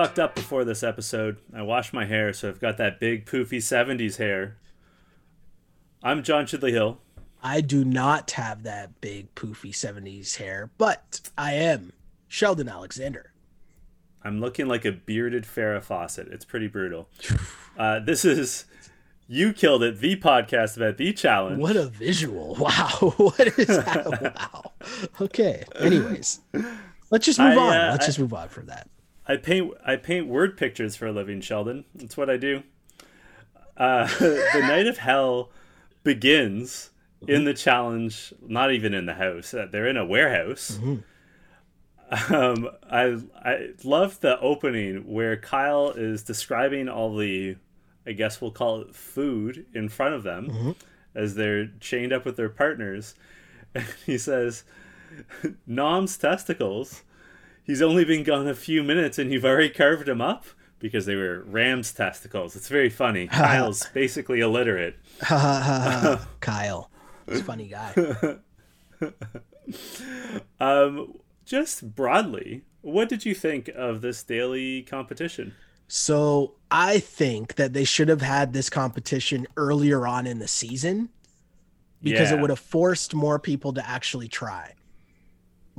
fucked up before this episode. I washed my hair, so I've got that big poofy 70s hair. I'm John Chidley Hill. I do not have that big poofy 70s hair, but I am Sheldon Alexander. I'm looking like a bearded Farrah Fawcett. It's pretty brutal. Uh, this is You Killed It, the podcast about the challenge. What a visual. Wow. What is that? wow. Okay. Anyways, let's just move I, on. uh, let's I- just move on from that. I paint I paint word pictures for a living, Sheldon. That's what I do. Uh, the night of hell begins in the challenge, not even in the house. Uh, They're in a warehouse. Um, I I love the opening where Kyle is describing all the, I guess we'll call it food in front of them as they're chained up with their partners. And he says, "Nom's testicles." He's only been gone a few minutes and you've already carved him up because they were ram's testicles. It's very funny. Kyle's basically illiterate. Kyle. He's a funny guy. Um, just broadly, what did you think of this daily competition? So I think that they should have had this competition earlier on in the season because it would have forced more people to actually try.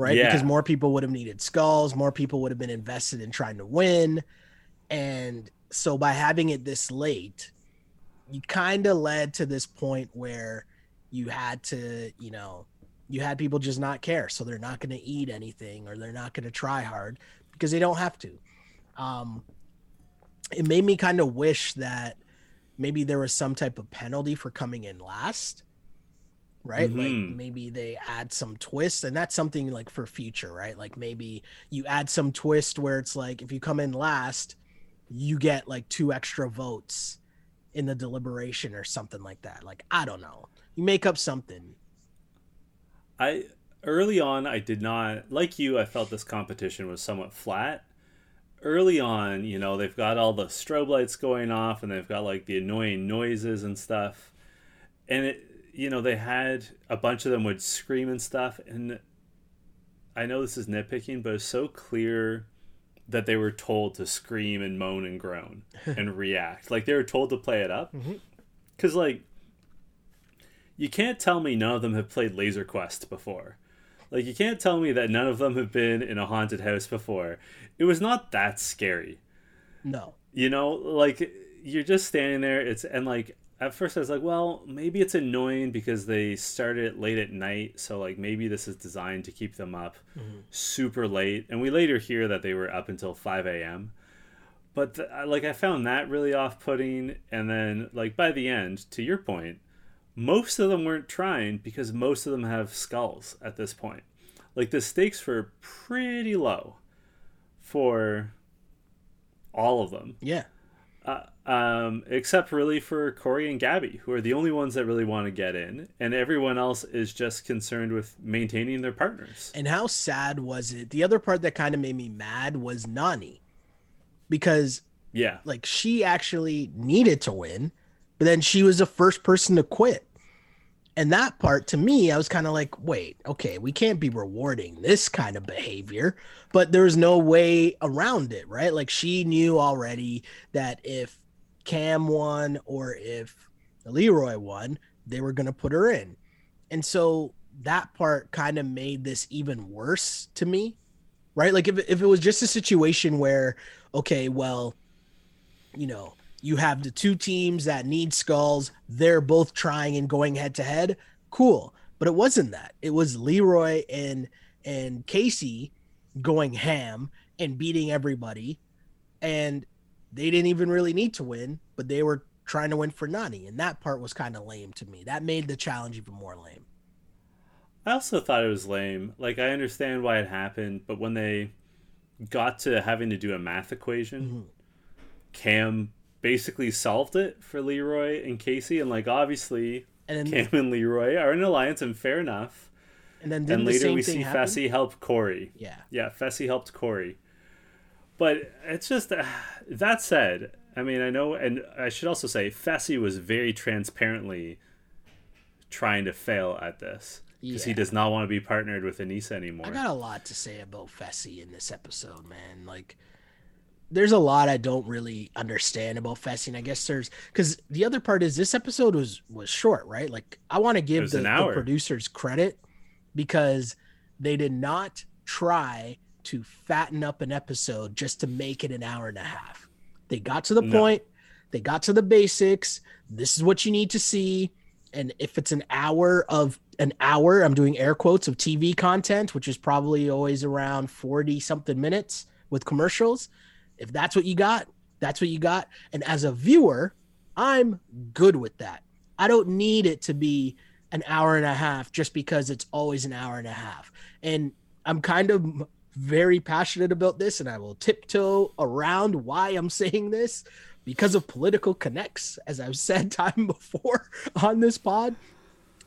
Right? Yeah. Because more people would have needed skulls, more people would have been invested in trying to win. And so by having it this late, you kind of led to this point where you had to, you know, you had people just not care. So they're not going to eat anything or they're not going to try hard because they don't have to. Um, it made me kind of wish that maybe there was some type of penalty for coming in last right like Mhm. maybe they add some twist and that's something like for future right like maybe you add some twist where it's like if you come in last you get like two extra votes in the deliberation or something like that like i don't know you make up something I early on I did not like you. I felt this competition was somewhat flat. Early on, you know, they've got all the strobe lights going off and they've got like the annoying noises and stuff. And it, you know, they had a bunch of them would scream and stuff. And I know this is nitpicking, but it's so clear that they were told to scream and moan and groan and react. Like they were told to play it up. Mm-hmm. Because, like, you can't tell me none of them have played Laser Quest before. Like you can't tell me that none of them have been in a haunted house before. It was not that scary. no You know, like you're just standing there it's and like at first I was like, well, maybe it's annoying because they started it late at night, so like maybe this is designed to keep them up super late. And we later hear that they were up until 5 a.m. But th- like I found that really off-putting and then like by the end, to your point, most of them weren't trying because most of them have skulls at this point. Like the stakes were pretty low for all of them, yeah uh, um, except really for Cory and Gabby, who are the only ones that really want to get in, and everyone else is just concerned with maintaining their partners. And how sad was it? The other part that kind of made me mad was Nany. Because Yeah, like she actually needed to win, but then she was the first person to quit. And that part to me, I was kind of like, wait, okay, we can't be rewarding this kind of behavior, but there's no way around it, right? Like she knew already that if Kam won or if Leroy won, they were going to put her in. And so that part kind of made this even worse to me, right? Like if, if it was just a situation where, okay, well, you know, you have the two teams that need skulls. They're both trying and going head to head. Cool. But it wasn't that. It was Leroy and and Kaycee going ham and beating everybody. And they didn't even really need to win, but they were trying to win for Nany. And that part was kind of lame to me. That made the challenge even more lame. I also thought it was lame. Like I understand why it happened, but when they got to having to do a math equation, Mhm. Kam basically solved it for Leroy and Kaycee, and like obviously And Kam and Leroy are in alliance, and fair enough. and then and the later same we see happen? Fessy help Cory. Yeah. Yeah, Fessy helped Cory. But it's just uh, that said, I mean, I know, and I should also say, Fessy was very transparently trying to fail at this because he does not want to be partnered with Aneesa anymore. I got a lot to say about Fessy in this episode, man. Like, there's a lot I don't really understand about Fessy. and I guess there's because the other part is this episode was was short, right? Like I want to give the, the producers credit because they did not try to fatten up an episode just to make it an hour and a half. They got to the no. point, they got to the basics. This is what you need to see. And if it's an hour of an hour, I'm doing air quotes of TV content, which is probably always around 40 something minutes with commercials. If that's what you got, that's what you got. And as a viewer, I'm good with that. I don't need it to be an hour and a half just because it's always an hour and a half. And I'm kind of very passionate about this and I will tiptoe around why I'm saying this because of political connects, as I've said time before on this pod.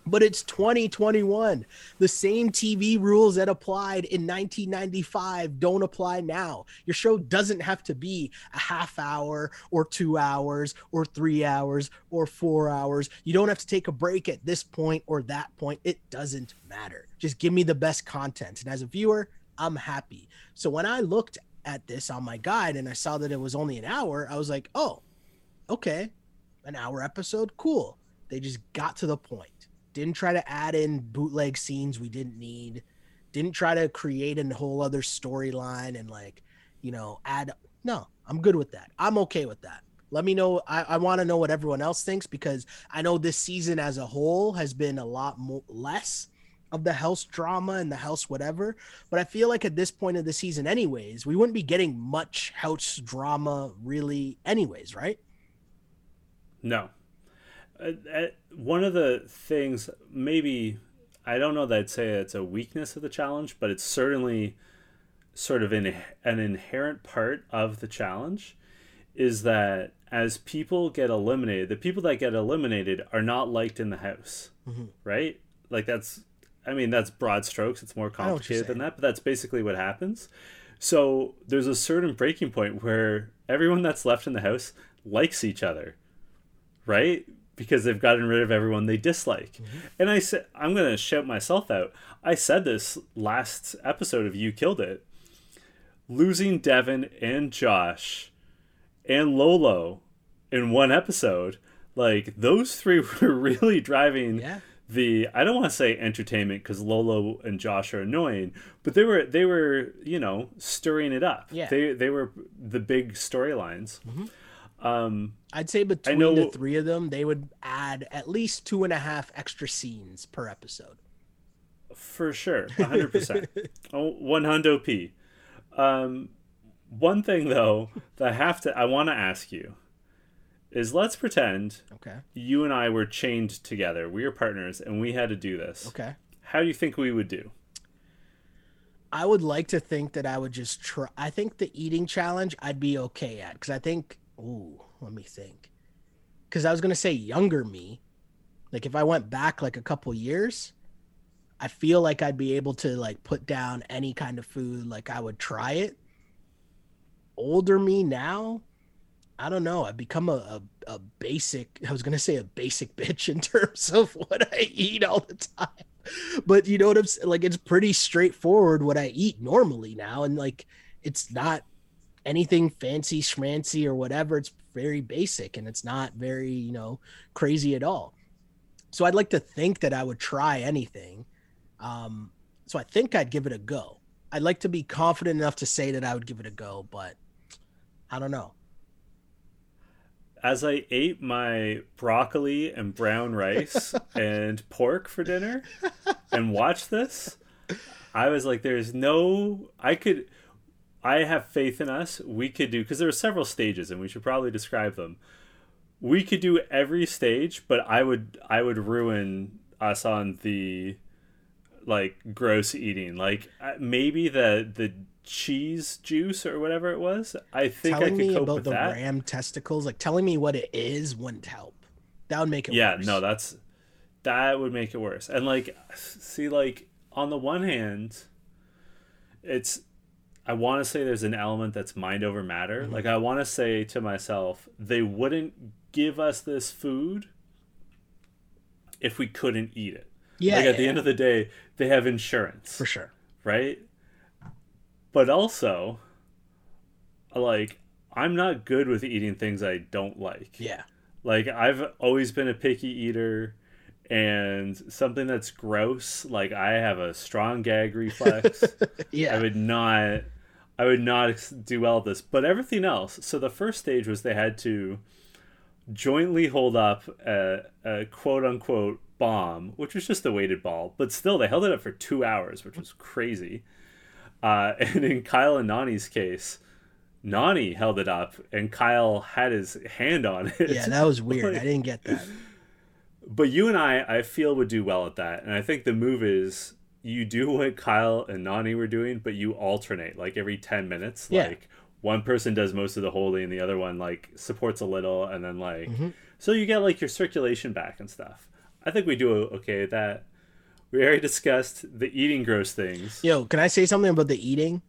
But it's 2021. The same TV rules that applied in 1995 don't apply now. Your show doesn't have to be a half hour or two hours or three hours or four hours. You don't have to take a break at this point or that point. It doesn't matter. Just give me the best content. And as a viewer, I'm happy. So when I looked at this on my guide and I saw that it was only an hour, I was like, oh, okay, an hour episode, cool. They just got to the point. Didn't try to add in bootleg scenes we didn't need. Didn't try to create a whole other storyline and like, you know, add. No, I'm good with that. I'm okay with that. Let me know. I, I want to know what everyone else thinks because I know this season as a whole has been a lot more less of the house drama and the house whatever. But I feel like at this point of the season, anyways, we wouldn't be getting much house drama really, anyways, right? No. Uh, uh, one of the things, maybe, I don't know that I'd say it's a weakness of the challenge, but it's certainly sort of an, an inherent part of the challenge is that as people get eliminated, the people that get eliminated are not liked in the house, mm-hmm. right? Like that's I mean, that's broad strokes. It's more complicated than that, but that's basically what happens. So there's a certain breaking point where everyone that's left in the house likes each other, right? Because they've gotten rid of everyone they dislike. Mm-hmm. And I said, I'm going to shout myself out. I said this last episode of You Killed It. Losing Devin and Josh and Lolo in one episode, like those three were really driving. Yeah the I don't want to say entertainment because Lolo and Josh are annoying, but they were they were you know stirring it up. Yeah, they they were the big storylines. Mm-hmm. Um, I'd say between know, the three of them, they would add at least two and a half extra scenes per episode. For sure, hundred percent, oh, one hundo p. Um, one thing though that I have to I want to ask you is let's pretend okay you and I were chained together. We were partners and we had to do this. Okay. How do you think we would do? I would like to think that I would just try. I think the eating challenge I'd be okay at because I think. Ooh, let me think. Because I was gonna say younger me, like if I went back like a couple years, I feel like I'd be able to like put down any kind of food. Like I would try it. Older me now, I don't know. I've become a, a, a, basic, I was going to say a basic bitch in terms of what I eat all the time. But you know what I'm saying? Like, it's pretty straightforward what I eat normally now. And like, it's not anything fancy, schmancy, or whatever. It's very basic and it's not very, you know, crazy at all. So I'd like to think that I would try anything. Um, so I think I'd give it a go. I'd like to be confident enough to say that I would give it a go, but I don't know as I ate my broccoli and brown rice and pork for dinner and watched this, I was like, there's no, I could, I have faith in us. We could do, because there are several stages and we should probably describe them. We could do every stage, but I would, I would ruin us on the like gross eating. Like maybe the, the, cheese juice or whatever it was. I think telling I could me about the that. ram testicles, like telling me what it is, wouldn't help. That would make it. Yeah, worse. no, that's that would make it worse. And like, see, like on the one hand, it's I want to say there's an element that's mind over matter. Mm-hmm. Like I want to say to myself, they wouldn't give us this food if we couldn't eat it. Yeah. Like at yeah. the end of the day, they have insurance. For sure. Right? but also like I'm not good with eating things I don't like. Yeah. Like I've always been a picky eater and something that's gross, like I have a strong gag reflex. Yeah. I would not I would not do well at this, but everything else. So the first stage was they had to jointly hold up a, a quote unquote bomb, which was just a weighted ball, but still they held it up for two hours, which was crazy. Uh, and in Kyle and Nany's case, Nany held it up and Kyle had his hand on it. yeah, that was weird. I didn't get that. But you and I, I feel, would do well at that. And I think the move is you do what Kyle and Nany were doing, but you alternate like every 10 minutes. Yeah. Like one person does most of the holding, and the other one like supports a little, and then like, Mm-hmm. so you get like your circulation back and stuff. I think we do okay at that. We already discussed the eating gross things. Yo, can I say something about the eating?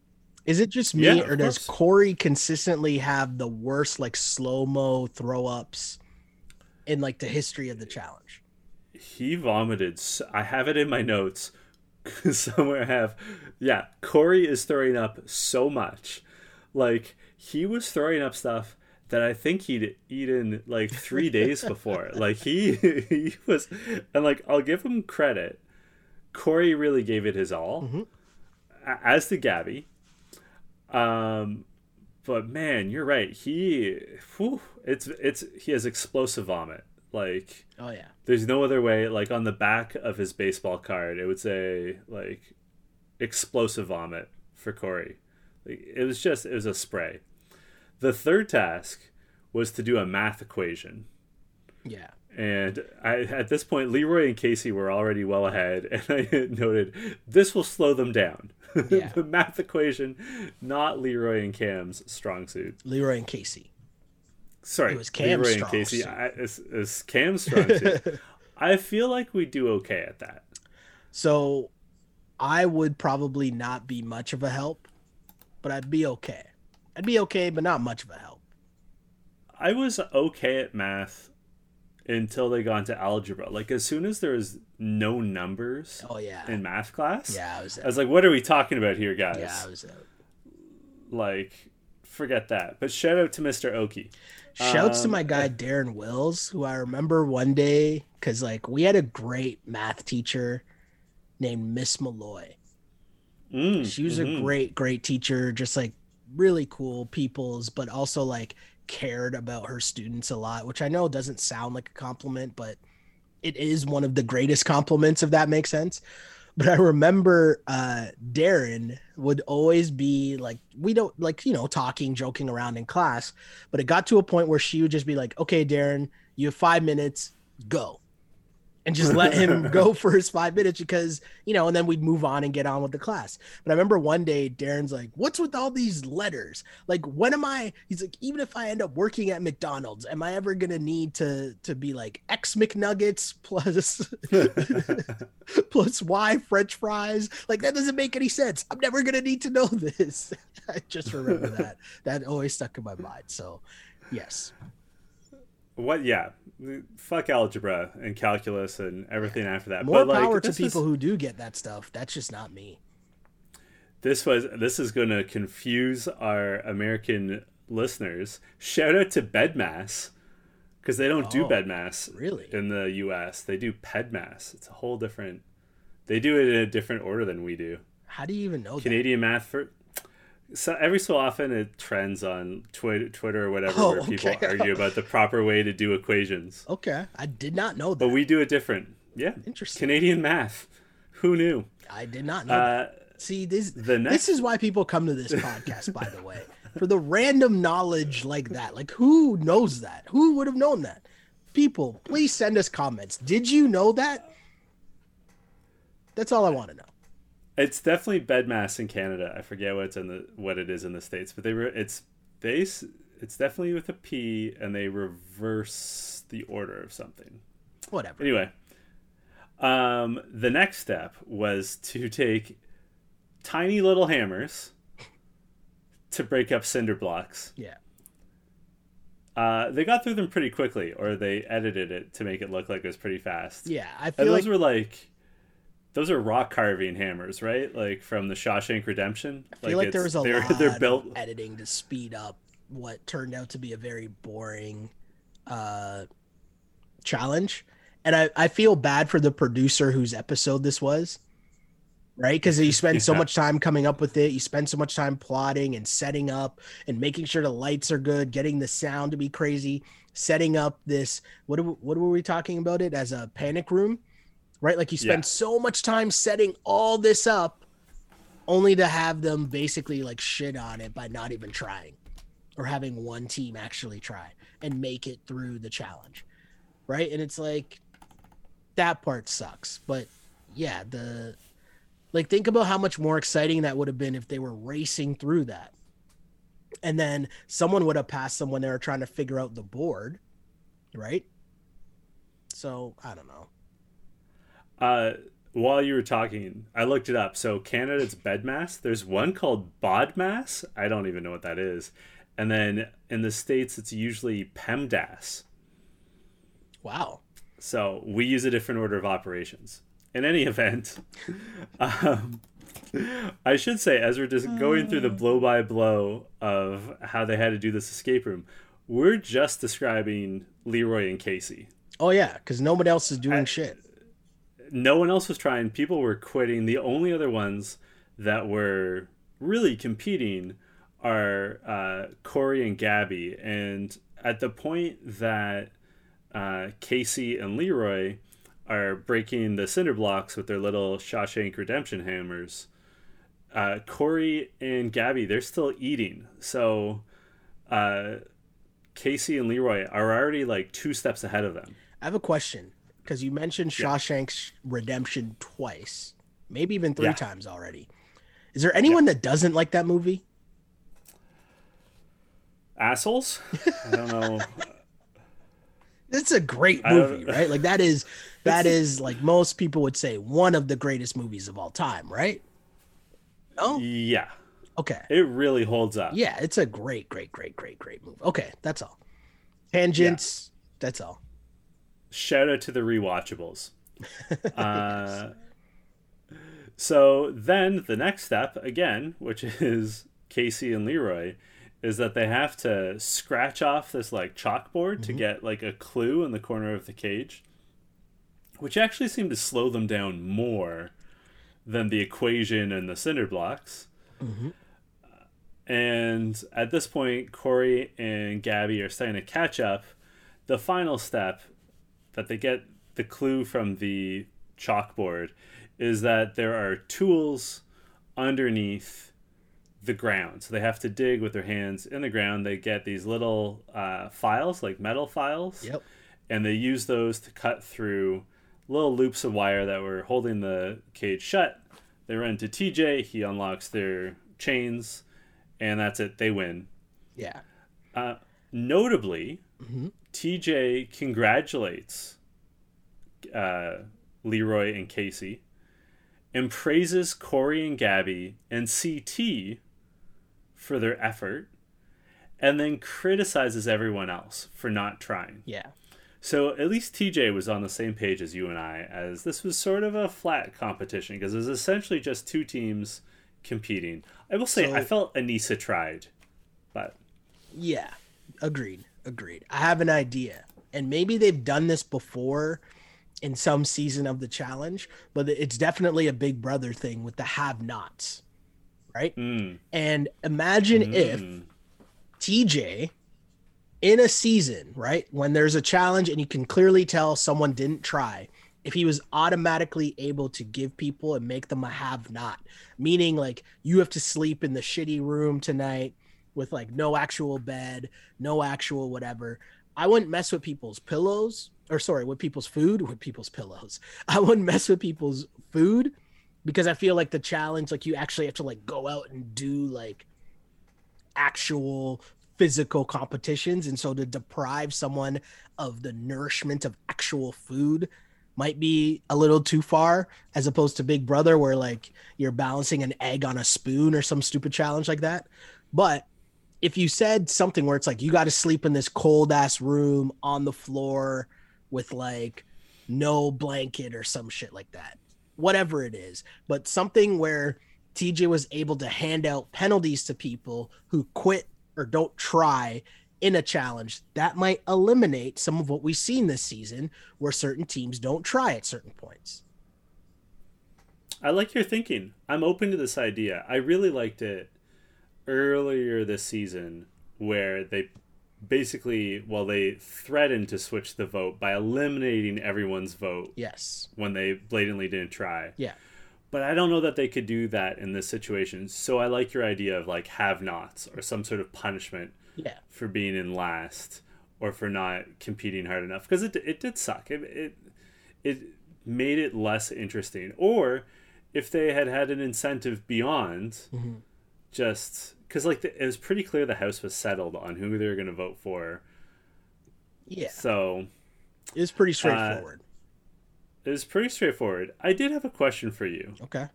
Is it just me, Yeah, or does course. Cory consistently have the worst like slow mo throw ups in like the history of the challenge? He vomited. I have it in my notes. Somewhere I have, yeah. Cory is throwing up so much, like he was throwing up stuff that I think he'd eaten like three days before. Like he he was, and like I'll give him credit. Cory really gave it his all, a- as did Gabby. Um, but man, you're right. He, whew, it's it's he has explosive vomit. Like Oh yeah, there's no other way. Like on the back of his baseball card, it would say like explosive vomit for Cory. Like, it was just it was a spray. The third task was to do a math equation. yeah. And I, at this point, Leroy and Kaycee were already well ahead, and I noted this will slow them down. Yeah. the math equation, not Leroy and Kam's strong suit. Leroy and Kaycee. Sorry, It was Kam's Leroy and Kaycee. suit. I, is, is Kam's strong suit. I feel like we do okay at that. So I would probably not be much of a help, but I'd be okay. I'd be okay, but not much of a help. I was okay at math until they got into algebra. Like as soon as there was no numbers Oh yeah, in math class, yeah. I was. I was like, "What are we talking about here, guys?" yeah, I was. Out. Like, forget that. But shout out to Mr. Oki. Shouts to Um, my guy Darren Wills, who I remember one day because like we had a great math teacher named Miss Malloy. Mm, She was mhm. a great, great teacher, just like really cool people's, but also like cared about her students a lot, which I know doesn't sound like a compliment, but it is one of the greatest compliments, if that makes sense. But I remember uh Darren would always be like, we don't like, you know, talking, joking around in class, but it got to a point where she would just be like, okay, Darren, you have five minutes, go and just let him go for his five minutes because you know, and then we'd move on and get on with the class. But I remember one day Darren's like, "What's with all these letters? Like, when am I?" He's like, "Even if I end up working at McDonald's, am I ever gonna need to to be like X McNuggets plus plus Y French fries? Like that doesn't make any sense. I'm never gonna need to know this." I just remember that. That always stuck in my mind. So, yes, What? Yeah. Fuck algebra and calculus and everything after that. more but like, power to people was- who do get that stuff. That's just not me. this was this is going to confuse our American listeners. Shout out to BEDMAS because they don't do Oh, BEDMAS really? in the U.S. They do Pedmass. It's a whole different. They do it in a different order than we do. How do you even know that? Canadian math for. So every so often it trends on Twitter, Twitter or whatever, Oh, where people okay. argue about the proper way to do equations. Okay, I did not know that. But we do it different. Yeah, Interesting. Canadian math. Who knew? I did not know. that. Uh, See, this the next this is why people come to this podcast. by the way, for the random knowledge like that. Like, who knows that? Who would have known that? People, please send us comments. Did you know that? That's all I want to know. It's definitely BEDMAS in Canada. I forget what it's in the what it is in the states, but they were it's they it's definitely with a P and they reverse the order of something. Whatever. Anyway, um, the next step was to take tiny little hammers to break up cinder blocks. Yeah. Uh, they got through them pretty quickly, or they edited it to make it look like it was pretty fast. Yeah. I And feel those like were like, those are rock carving hammers, right? Like from the Shawshank Redemption. I feel like there was a they're, lot they're built. of editing to speed up what turned out to be a very boring uh challenge and I, I feel bad for the producer whose episode this was right because you spend so Yeah. much time coming up with it you spend so much time plotting and setting up and making sure the lights are good getting the sound to be crazy setting up this what, what were we talking about it as a panic room right? Like you spend Yeah. so much time setting all this up only to have them basically like shit on it by not even trying or having one team actually try and make it through the challenge right? And it's like that part sucks but yeah the like think about how much more exciting that would have been if they were racing through that. And then someone would have passed them when they were trying to figure out the board right? So i don't know Uh, while you were talking, I looked it up. So Canada's BEDMAS, there's one called BODMAS. I don't even know what that is. And then in the states, it's usually PEMDAS. wow So we use a different order of operations. In any event, um, I should say, as we're just going through the blow by blow of how they had to do this escape room, we're just describing Leroy and Kaycee. oh yeah because nobody else is doing I- shit no one else was trying. People were quitting. The only other ones that were really competing are uh, Cory and Gabby. And at the point that uh, Kaycee and Leroy are breaking the cinder blocks with their little Shawshank Redemption hammers, uh, Cory and Gabby they're still eating. So uh, Kaycee and Leroy are already like two steps ahead of them. I have a question because you mentioned Yeah. Redemption twice, maybe even three Yeah. times already. Is there anyone that doesn't like that movie? Assholes? I don't know. It's a great movie, right? Like that is that is like most people would say one of the greatest movies of all time, right? Oh, Yeah, okay. it really holds up. Yeah, it's a great, great, great, great, great movie. Okay, that's all. Tangents, that's all. Shout out to the rewatchables. uh, so then the next step, again, which is Kaycee and Leroy, is that they have to scratch off this like chalkboard to get like a clue in the corner of the cage, which actually seemed to slow them down more than the equation and the cinder blocks. And at this point, Cory and Gabby are starting to catch up. The final step that they get the clue from the chalkboard is that there are tools underneath the ground. So they have to dig with their hands in the ground. They get these little uh, files, like metal files, Yep. and they use those to cut through little loops of wire that were holding the cage shut. They run to TJ. He unlocks their chains, and that's it. They win. Yeah. Uh, notably, Mhm. TJ congratulates uh, Leroy and Kaycee and praises Cory and Gabby and CT for their effort and then criticizes everyone else for not trying. Yeah. So at least TJ was on the same page as you and I, as this was sort of a flat competition because it was essentially just two teams competing. I will say So- I felt Aneesa tried, but Yeah, agreed. Agreed. I have an idea, and maybe they've done this before in some season of the challenge, but it's definitely a Big Brother thing with the have-nots, right? mm, And imagine if mm, TJ in a season, right, when there's a challenge and you can clearly tell someone didn't try, if he was automatically able to give people and make them a have not, meaning like you have to sleep in the shitty room tonight with like no actual bed, no actual whatever. I wouldn't mess with people's pillows or sorry, with people's food, with people's pillows. I wouldn't mess with people's food because I feel like the challenge, like you actually have to like go out and do like actual physical competitions and so to deprive someone of the nourishment of actual food might be a little too far as opposed to big brother where like you're balancing an egg on a spoon or some stupid challenge like that but if you said something where it's like you got to sleep in this cold ass room on the floor with like no blanket or some shit like that whatever it is but something where TJ was able to hand out penalties to people who quit or don't try in a challenge, that might eliminate some of what we've seen this season where certain teams don't try at certain points. I like your thinking. I'm open to this idea. I really liked it earlier this season where they basically well they threatened to switch the vote by eliminating everyone's vote Yes. when they blatantly didn't try. Yeah. But I don't know that they could do that in this situation. So I like your idea of like have nots or some sort of punishment Yeah. for being in last or for not competing hard enough because it, it did suck. It, it it made it less interesting. Or if they had had an incentive beyond Mhm. just because like the, it was pretty clear the house was settled on who they were going to vote for. Yeah. So It was pretty uh, straightforward. it was pretty straightforward. I did have a question for you okay.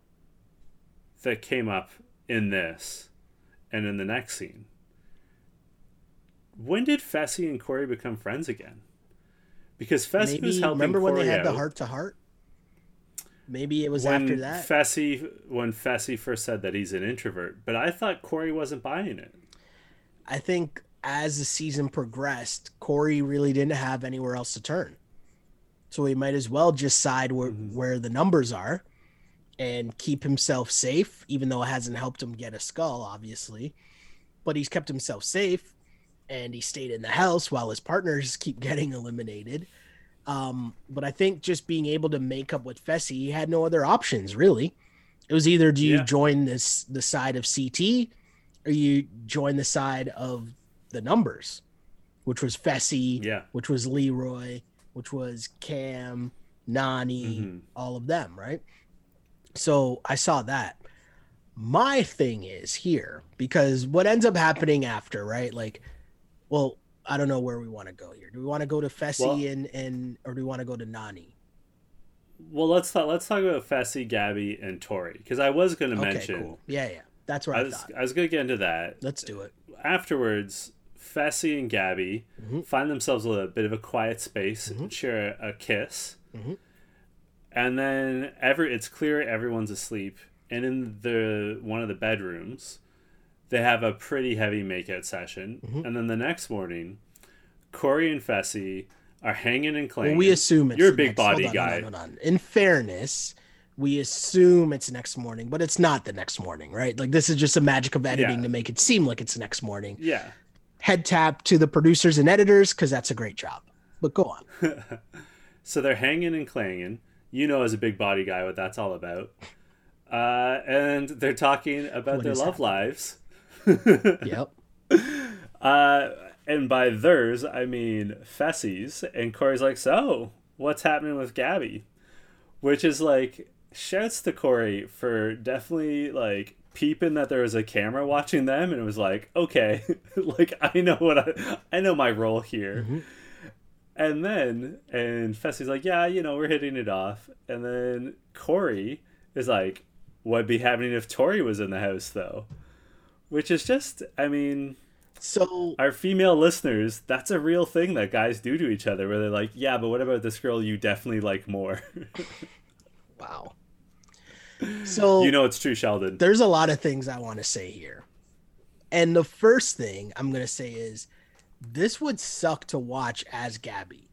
that came up in this and in the next scene. When did Fessy and Cory become friends again? Because Fessy Maybe was helping remember when Cory they had the heart to heart? Maybe it was when after that. Fessy when Fessy first said that he's an introvert, but I thought Cory wasn't buying it. I think as the season progressed, Cory really didn't have anywhere else to turn. So he might as well just side where, Mhm. where the numbers are and keep himself safe, even though it hasn't helped him get a skull, obviously. But he's kept himself safe and he stayed in the house while his partners keep getting eliminated. Um, but I think just being able to make up with Fessy, he had no other options really. It was either do you Yeah. join this the side of CT or you join the side of the numbers, which was Fessy, Yeah. which was Leroy, which was Kam, Nany, Mhm. all of them, right? So I saw that. My thing is here because what ends up happening after, right? Like, well, I don't know where we want to go here. Do we want to go to Fessy Well- and and or do we want to go to Nani? Well, let's talk. Let's talk about Fessy, Gabby, and Tori because I was going to Okay, mention. cool. Yeah, yeah. That's where I I, was thought. I was going to get into that Let's do it. afterwards. Fessy and Gabby Mhm. find themselves a bit of a quiet space, Mhm. share a kiss, Mhm. and then every it's clear everyone's asleep. And in the one of the bedrooms, they have a pretty heavy makeout session. Mhm. And then the next morning, Cory and Fessy are hanging and clanging. Well, we assume it's You're a big next- hold body on, guy. Hold on, hold on. In fairness, we assume it's next morning, but it's not the next morning, right? Like this is just a magic of editing Yeah. to make it seem like it's next morning. yeah. Head tap to the producers and editors because that's a great job. But go on. so they're hanging and clanging. You know, as a big body guy, what that's all about. Uh, and they're talking about What their love happening? lives. Yep. Uh, and by theirs, I mean Fessy's. And Cory's like, So, what's happening with Gabby? Which is like, shouts to Cory for definitely like peeping that there was a camera watching them. And it was like, okay, like I know what I, I know my role here. Mhm. And then, and Fessy's like, yeah, you know, we're hitting it off. And then Cory is like, what'd be happening if Tori was in the house, though? Which is just, I mean, So our female listeners, that's a real thing that guys do to each other, where they're like, yeah, but what about this girl you definitely like more? wow. So you know it's true, Sheldon. there's a lot of things I want to say here. And the first thing I'm going to say is this would suck to watch as Gabby.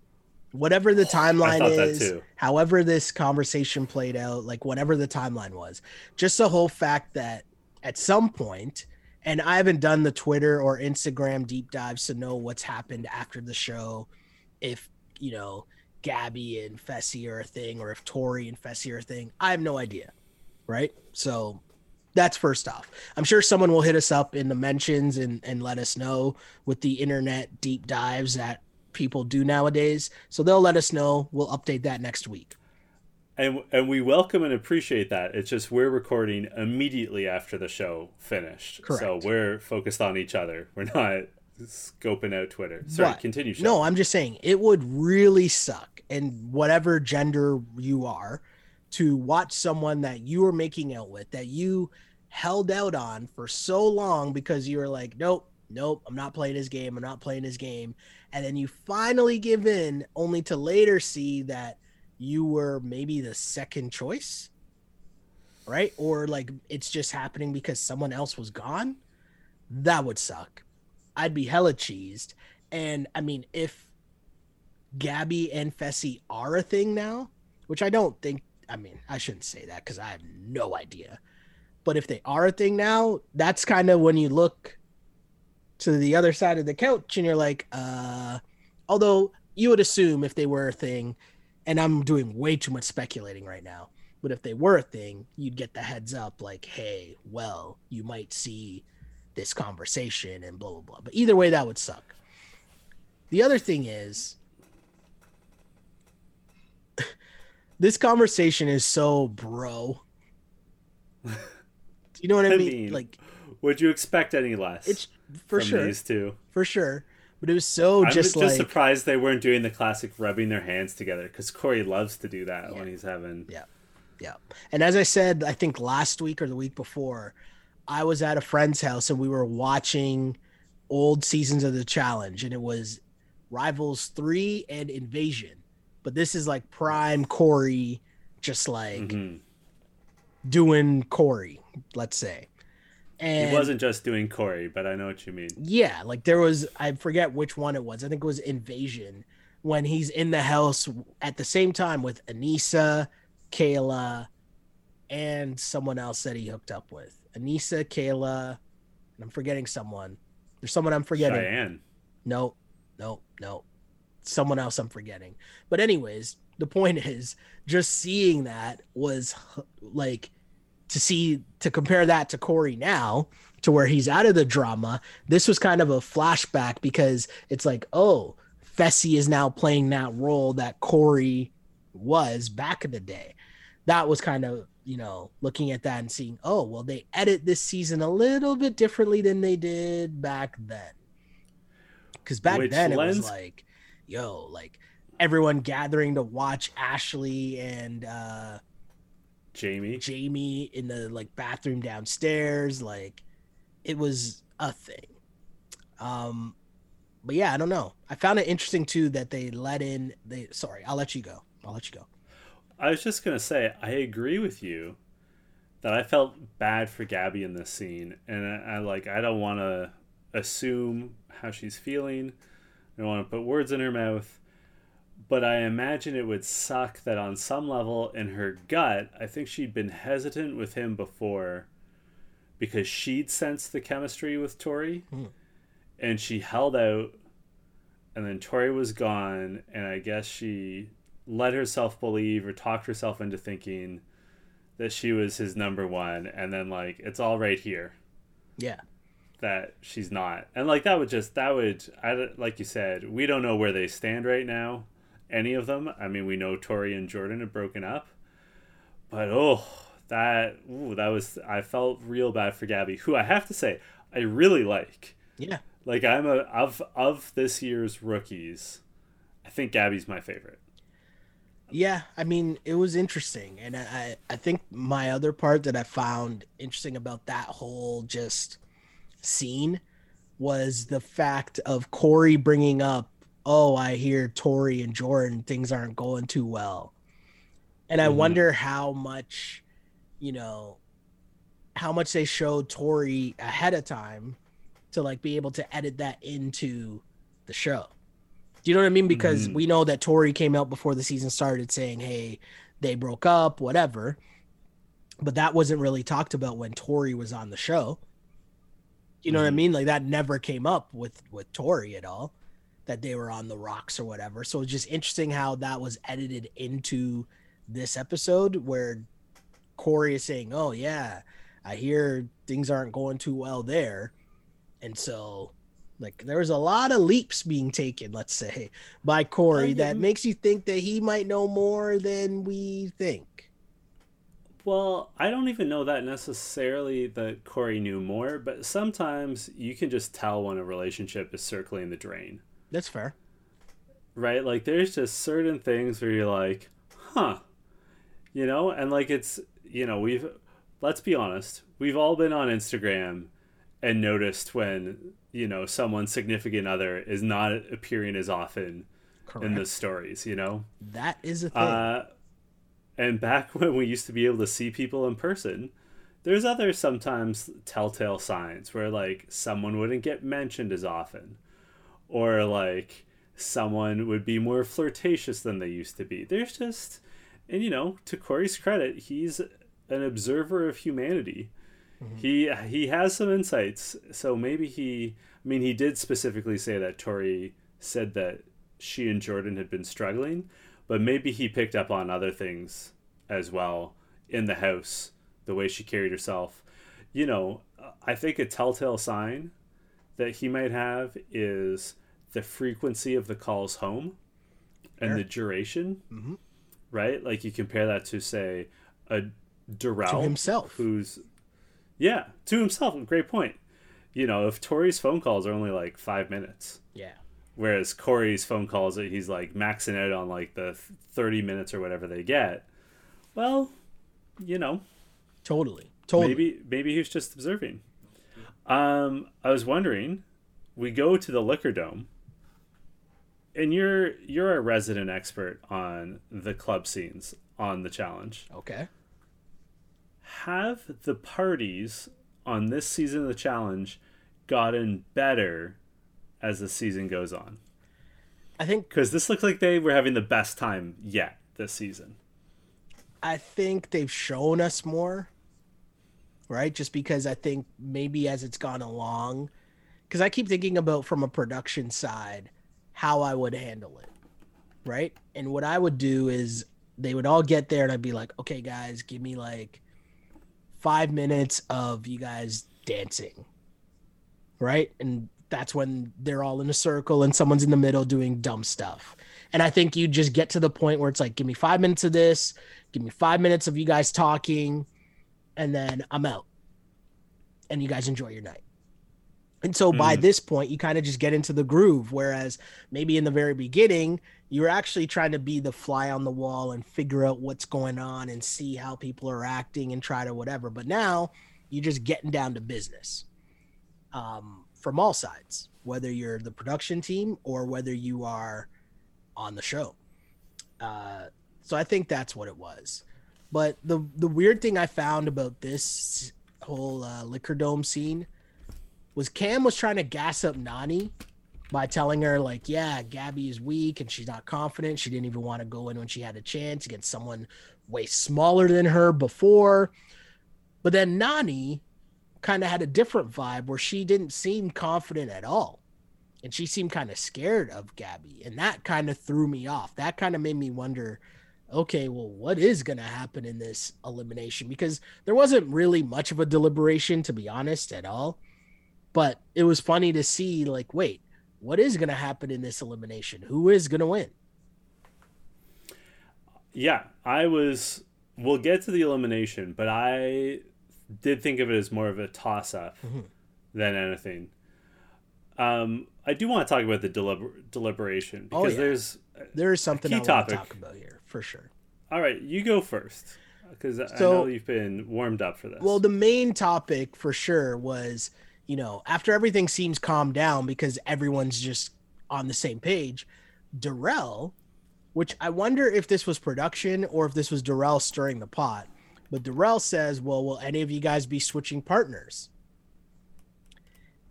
Whatever the timeline is, however this conversation played out, like whatever the timeline was, just the whole fact that at some point, and I haven't done the Twitter or Instagram deep dives to know what's happened after the show, if you know Gabby and Fessy are a thing, or if Tori and Fessy are a thing. I have no idea, right? So that's first off. I'm sure someone will hit us up in the mentions and and let us know with the internet deep dives that people do nowadays. So they'll let us know. We'll update that next week. And and we welcome and appreciate that. It's just we're recording immediately after the show finished. So we're focused on each other. We're not scoping out Twitter. Sorry, But- continue, Sheldon. No, I'm just saying it would really suck, and whatever gender you are, to watch someone that you were making out with that you held out on for so long because you were like, nope, nope, I'm not playing his game, I'm not playing his game, and then you finally give in, only to later see that you were maybe the second choice, right? Or like it's just happening because someone else was gone. That would suck. I'd be hella cheesed. And I mean, if Gabby and Fessy are a thing now, which I don't think, I mean, I shouldn't say that because I have no idea. But if they are a thing now, that's kind of when you look to the other side of the couch and you're like, uh, although you would assume if they were a thing, and I'm doing way too much speculating right now, but if they were a thing, you'd get the heads up like, hey, well, you might see this conversation and blah, blah, blah. But either way, that would suck. The other thing is, this conversation is so bro. Do you know what I, I mean? mean, Like, Would you expect any less? it's for sure, These two. for sure. But it was so I'm just just, like, surprised they weren't doing the classic rubbing their hands together because Cory loves to do that when he's having. Yeah. Yeah. And as I said, I think last week or the week before, I was at a friend's house and we were watching old seasons of the challenge and it was Rivals 3 and Invasion. But this is like prime Cory, just like Mhm. doing Cory, let's say. And He wasn't just doing Cory, but I know what you mean. yeah, like there was I forget which one it was. I think it was Invasion when he's in the house at the same time with Aneesa, Kayla, and someone else that he hooked up with. Aneesa, Kayla, and I'm forgetting someone. There's someone I'm forgetting. Cheyenne. No, no, no. Someone else I'm forgetting. But anyways, the point is just seeing that was like to see to compare that to Cory now to where he's out of the drama. This was kind of a flashback because it's like, oh, Fessy is now playing that role that Cory was back in the day. That was kind of, you know, looking at that and seeing, oh, well, they edit this season a little bit differently than they did back then because back Which then it was like, yo, like everyone gathering to watch Ashley and uh Jamie. Jamie in the like bathroom downstairs. Like it was a thing. Um, but yeah, I don't know. I found it interesting too that they let in. They sorry, I'll let you go. I'll let you go. I was just gonna say I agree with you that I felt bad for Gabby in this scene, and I, I like I don't want to assume how she's feeling. I don't want to put words in her mouth, but I imagine it would suck that on some level in her gut, I think she'd been hesitant with him before because she'd sensed the chemistry with Tori, Hmm. and she held out, and then Tori was gone, and I guess she let herself believe or talked herself into thinking that she was his number one and then like it's all right here. Yeah, that she's not. And like that would just that would I like you said we don't know where they stand right now any of them. I mean we know tori and jordan have broken up but oh that ooh, that was i felt real bad for gabby who i have to say i really like. Yeah, like i'm a of of this year's rookies i think gabby's my favorite. Yeah. I mean, it was interesting, and I I think my other part that I found interesting about that whole just scene was the fact of Cory bringing up, "Oh, I hear Tori and Jordan things aren't going too well," and I Mhm. wonder how much, you know, how much they showed Tori ahead of time to like be able to edit that into the show. Do you know what I mean? Because Mhm. we know that Tori came out before the season started saying, "Hey, they broke up, whatever." But that wasn't really talked about when Tori was on the show. You know what I Mhm. mean? Like that never came up with with Tori at all. That they were on the rocks or whatever. So it's just interesting how that was edited into this episode where Cory is saying, "Oh yeah, I hear things aren't going too well there," and so like there was a lot of leaps being taken, let's say, by Cory Uh, that makes you think that he might know more than we think. Well, I don't even know that necessarily that Cory knew more, but sometimes you can just tell when a relationship is circling the drain, That's fair. right? Like there's just certain things where you're like, huh, you know, and like it's, you know, we've, let's be honest, we've all been on Instagram and noticed when, you know, someone's significant other is not appearing as often Correct. in the stories, you know? that is a thing. Uh, and back when we used to be able to see people in person, there's other sometimes telltale signs where like someone wouldn't get mentioned as often or like someone would be more flirtatious than they used to be there's just and you know to Cory's credit he's an observer of humanity mm-hmm. he he has some insights so maybe he i mean he did specifically say that tori said that she and jordan had been struggling but maybe he picked up on other things as well in the house the way she carried herself. You know, I think a telltale sign that he might have is the frequency of the calls home and the duration. Mm-hmm. Right? Like you compare that to say a Darrell to himself who's yeah, to himself. Great point. You know, if Tori's phone calls are only like five minutes. Yeah. Whereas Cory's phone calls, he's like maxing out on like the 30 minutes or whatever they get. Well, you know, Totally. Totally. Maybe maybe he was just observing. Um, I was wondering, we go to the liquor dome, and you're you're a resident expert on the club scenes on the challenge. Okay. Have the parties on this season of the challenge gotten better as the season goes on? I think because this looks like they were having the best time yet this season. I think they've shown us more, right? Just because I think maybe as it's gone along, because I keep thinking about from a production side how I would handle it, right? And what I would do is they would all get there and I'd be like, okay, guys, give me like five minutes of you guys dancing, right? And that's when they're all in a circle and someone's in the middle doing dumb stuff. And I think you just get to the point where it's like, give me five minutes of this, Give me five minutes of you guys talking, and then I'm out. And you guys enjoy your night. And so by mm. this point, you kind of just get into the groove. Whereas maybe in the very beginning, you're actually trying to be the fly on the wall and figure out what's going on and see how people are acting and try to whatever. But now you're just getting down to business um, from all sides, whether you're the production team or whether you are on the show. Uh, so I think that's what it was. But the the weird thing I found about this whole uh, liquor dome scene was Kam was trying to gas up Nany by telling her like, yeah, Gabby is weak and she's not confident. She didn't even want to go in when she had a chance against someone way smaller than her before. But then Nany kind of had a different vibe where she didn't seem confident at all. And she seemed kind of scared of Gabby. And that kind of threw me off. That kind of made me wonder okay, well, what is going to happen in this elimination? Because there wasn't really much of a deliberation, to be honest, at all. But it was funny to see, like, wait, what is going to happen in this elimination? Who is going to win? Yeah, I was. We'll get to the elimination, but I did think of it as more of a toss up mm-hmm. than anything. Um, I do want to talk about the deliber- deliberation oh, because oh, yeah. there's there is something I want to talk about here for sure. All right, you go first because so, I know you've been warmed up for this. Well, the main topic for sure was, you know, after everything seems calmed down because everyone's just on the same page, Darrell, which I wonder if this was production or if this was Darrell stirring the pot. But Darrell says, "Well, will any of you guys be switching partners?"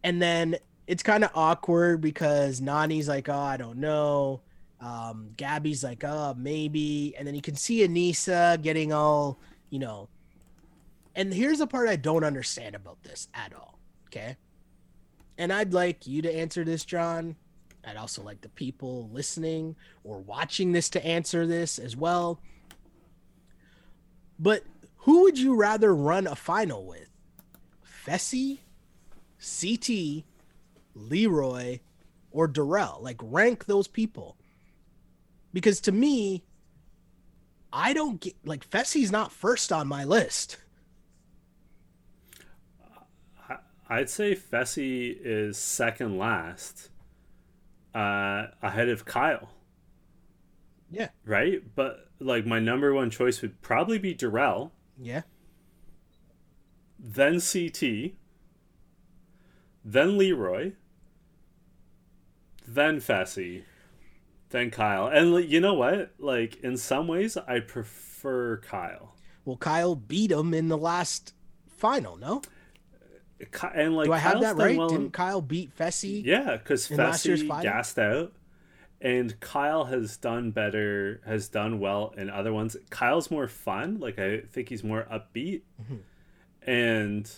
And then it's kind of awkward because Nany's like, "Oh, I don't know." Um, Gabby's like, oh, maybe. And then you can see Aneesa getting all, you know. And here's the part I don't understand about this at all. Okay. And I'd like you to answer this, John. I'd also like the people listening or watching this to answer this as well. But who would you rather run a final with? Fessy, CT, Leroy, or Darrell? Like rank those people because to me, I don't get like Fessy's not first on my list. I'd say Fessy is second last, uh, ahead of Kyle. Yeah. Right, but like my number one choice would probably be Darrell. Yeah. Then CT. Then Leroy. Then Fessy than Kyle. And you know what? Like in some ways, I prefer Kyle. Well, Kyle beat him in the last final. No, and like do I have Kyle's that right? well Didn't Kyle beat Fessy? Yeah, because in last year's Fessy gassed out, and Kyle has done better, has done well in other ones. Kyle's more fun. Like I think he's more upbeat, Mm-hmm. and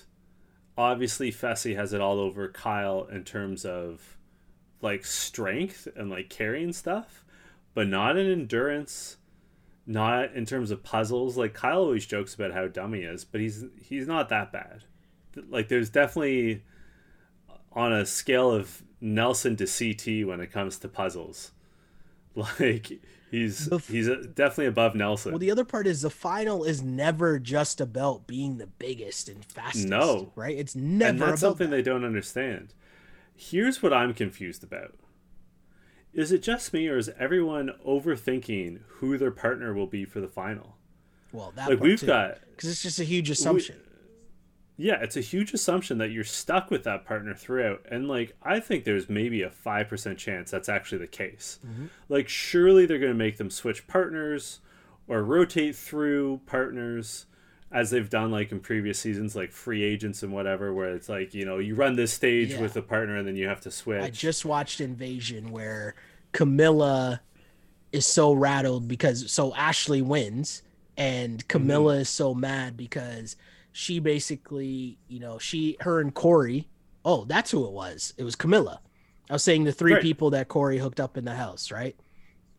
obviously Fessy has it all over Kyle in terms of like strength and like carrying stuff, but not in endurance. Not in terms of puzzles. Like Kyle always jokes about how dumb he is, but he's he's not that bad. Like there's definitely on a scale of Nelson to CT when it comes to puzzles. Like he's f- he's definitely above Nelson. Well, the other part is the final is never just about being the biggest and fastest. No. right? It's never and that's about something that. they don't understand. Here's what I'm confused about. Is it just me or is everyone overthinking who their partner will be for the final? Well, that Like we've got because it's just a huge assumption. yeah, it's a huge assumption that you're stuck with that partner throughout. And like I think there's maybe a 5% chance that's actually the case. Mm-hmm. Like surely they're going to make them switch partners or rotate through partners as they've done like in previous seasons like free agents and whatever where it's like, you know, you run this stage Yeah. with a partner and then you have to switch. I just watched Invasion where Camilla is so rattled because so Ashley wins and Camilla Mm-hmm. is so mad because she basically, you know, she her and Cory, oh, that's who it was. It was Camilla. I was saying the three Right. people that Cory hooked up in the house, right?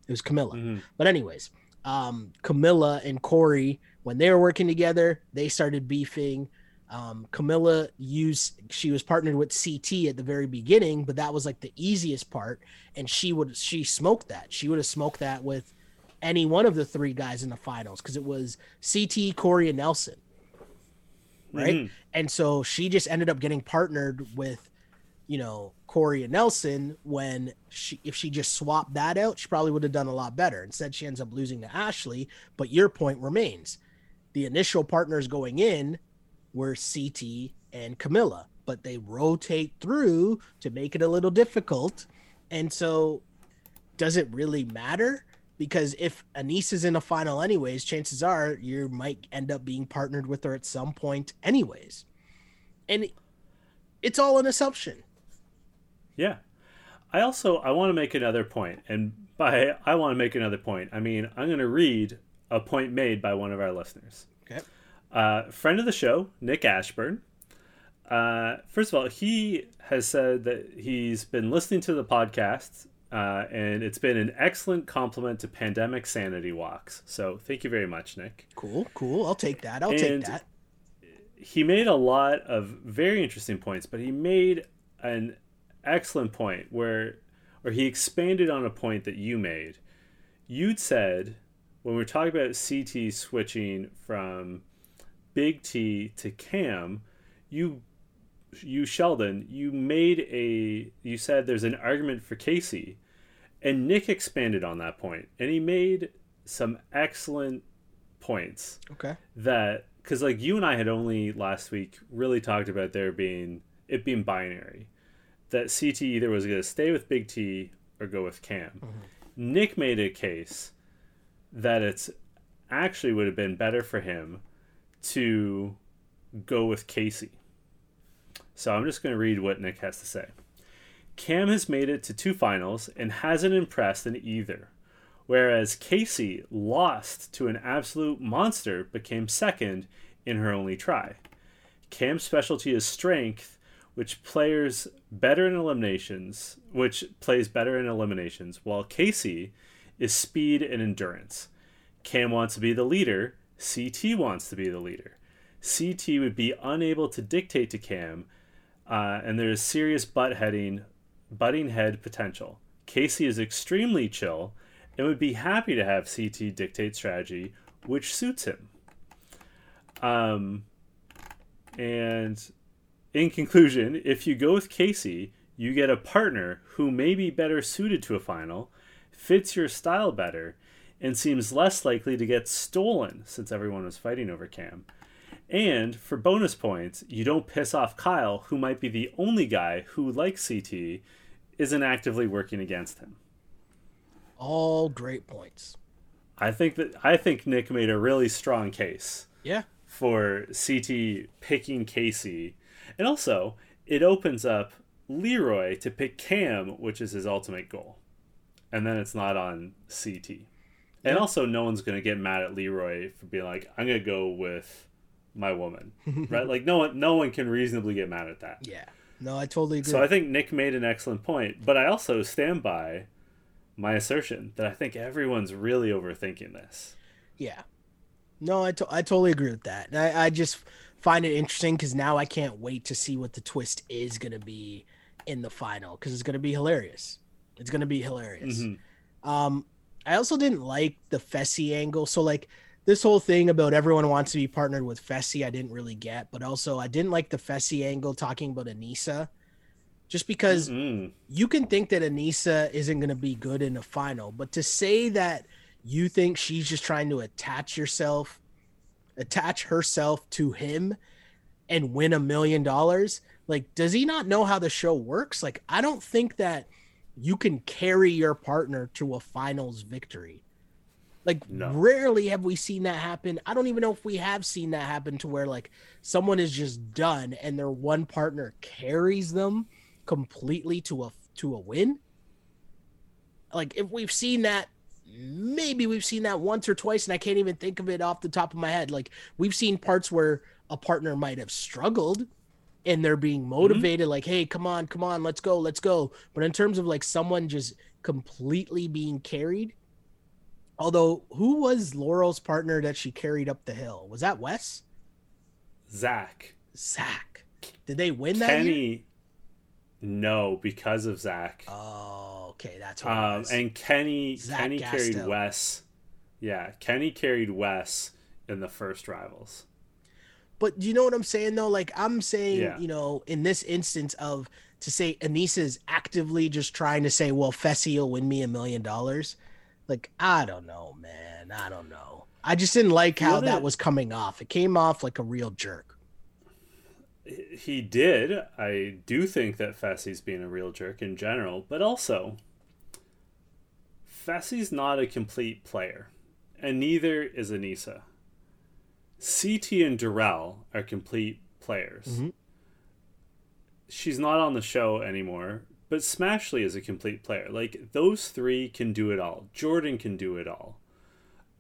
It was Camilla. Mhm. But anyways, um, Camilla and Cory, when they were working together, they started beefing. Um, Camilla used she was partnered with CT at the very beginning, but that was like the easiest part, and she would she smoked that. She would have smoked that with any one of the three guys in the finals because it was CT, Cory, and Nelson, right? Mhm. And so she just ended up getting partnered with, you know, Cory and Nelson when she if she just swapped that out, she probably would have done a lot better. Instead, she ends up losing to Ashley. But your point remains. The initial partners going in were CT and Camilla, but they rotate through to make it a little difficult. And so does it really matter? Because if Aneesa is in a final anyways, chances are you might end up being partnered with her at some point anyways. And it's all an assumption. Yeah. I also I want to make another point, and by I want to make another point, I mean I'm going to read a point made by one of our listeners. Okay. Uh, friend of the show, Nick Ashburn. Uh, first of all, he has said that he's been listening to the podcast, uh, and it's been an excellent compliment to pandemic sanity walks. So thank you very much, Nick. Cool, cool. I'll take that. I'll take that. he made a lot of very interesting points, but he made an excellent point where or he expanded on a point that you made. You'd said when we were talking about CT switching from Big T to Kam, you you Sheldon, you made a you said there's an argument for Kaycee. And Nick expanded on that point and he made some excellent points Okay. that because like you and I had only last week really talked about there being it being binary that CT either was going to stay with Big T or go with Kam. Mm-hmm. Nick made a case that it's actually would have been better for him to go with Kaycee. So I'm just going to read what Nick has to say. Kam has made it to two finals and hasn't impressed in either whereas Kaycee lost to an absolute monster but came second in her only try. Kam's specialty is strength, which players better in eliminations, which plays better in eliminations, while Kaycee is speed and endurance. Kam wants to be the leader, CT wants to be the leader. CT would be unable to dictate to Kam, uh, and there is serious butt heading, butting head potential. Kaycee is extremely chill and would be happy to have CT dictate strategy, which suits him. Um, and in conclusion, if you go with Kaycee, you get a partner who may be better suited to a final, fits your style better, and seems less likely to get stolen since everyone was fighting over Kam. And for bonus points, you don't piss off Kyle, who might be the only guy who, like CT, isn't actively working against him. All great points. I think that I think Nick made a really strong case Yeah. for CT picking Kaycee. And also, it opens up Leroy to pick Kam, which is his ultimate goal. And then it's not on CT. And also, no one's going to get mad at Leroy for being like, I'm going to go with my woman. right? Like, no one, no one can reasonably get mad at that. Yeah. No, I totally agree. So I think Nick made an excellent point, but I also stand by my assertion that I think everyone's really overthinking this. Yeah. No, I, to- I totally agree with that. And I, I just find it interesting because now I can't wait to see what the twist is going to be in the final because it's going to be hilarious. It's going to be hilarious. Mhm. Um, I also didn't like the Fessy angle. So, like, this whole thing about everyone wants to be partnered with Fessy, I didn't really get. But also, I didn't like the Fessy angle talking about Aneesa just because Mm. you can think that Aneesa isn't going to be good in the final, but to say that you think she's just trying to attach yourself, attach herself to him and win a million dollars, like, does he not know how the show works? Like, I don't think that you can carry your partner to a finals victory. Like, No. rarely have we seen that happen. I don't even know if we have seen that happen to where, like, someone is just done and their one partner carries them completely to a to a win. Like if we've seen that, maybe we've seen that once or twice, and I can't even think of it off the top of my head. Like we've seen parts where a partner might have struggled and they're being motivated, like, hey, come on, come on, let's go, let's go. But in terms of like someone just completely being carried, although who was Laurel's partner that she carried up the hill? Was that Wes? Zach. Zach. Did they win that year? Kenny. No, because of Zach. Oh, okay, that's what Um, and Kenny Zach Kenny carried. Wes. Yeah, Kenny carried Wes in the first rivals. But you know what I'm saying though? Like I'm saying, Yeah. you know, in this instance of to say Aneesa is actively just trying to say, well, Fessy will win me a million dollars. Like I don't know, man. I don't know. I just didn't like how that was coming off. It came off like a real jerk. He did. I do think that Fessy's being a real jerk in general, but also Fessy's not a complete player, and neither is Aneesa. CT and Darrell are complete players. Mhm. She's not on the show anymore, but Smashley is a complete player. Like those three can do it all. Jordan can do it all.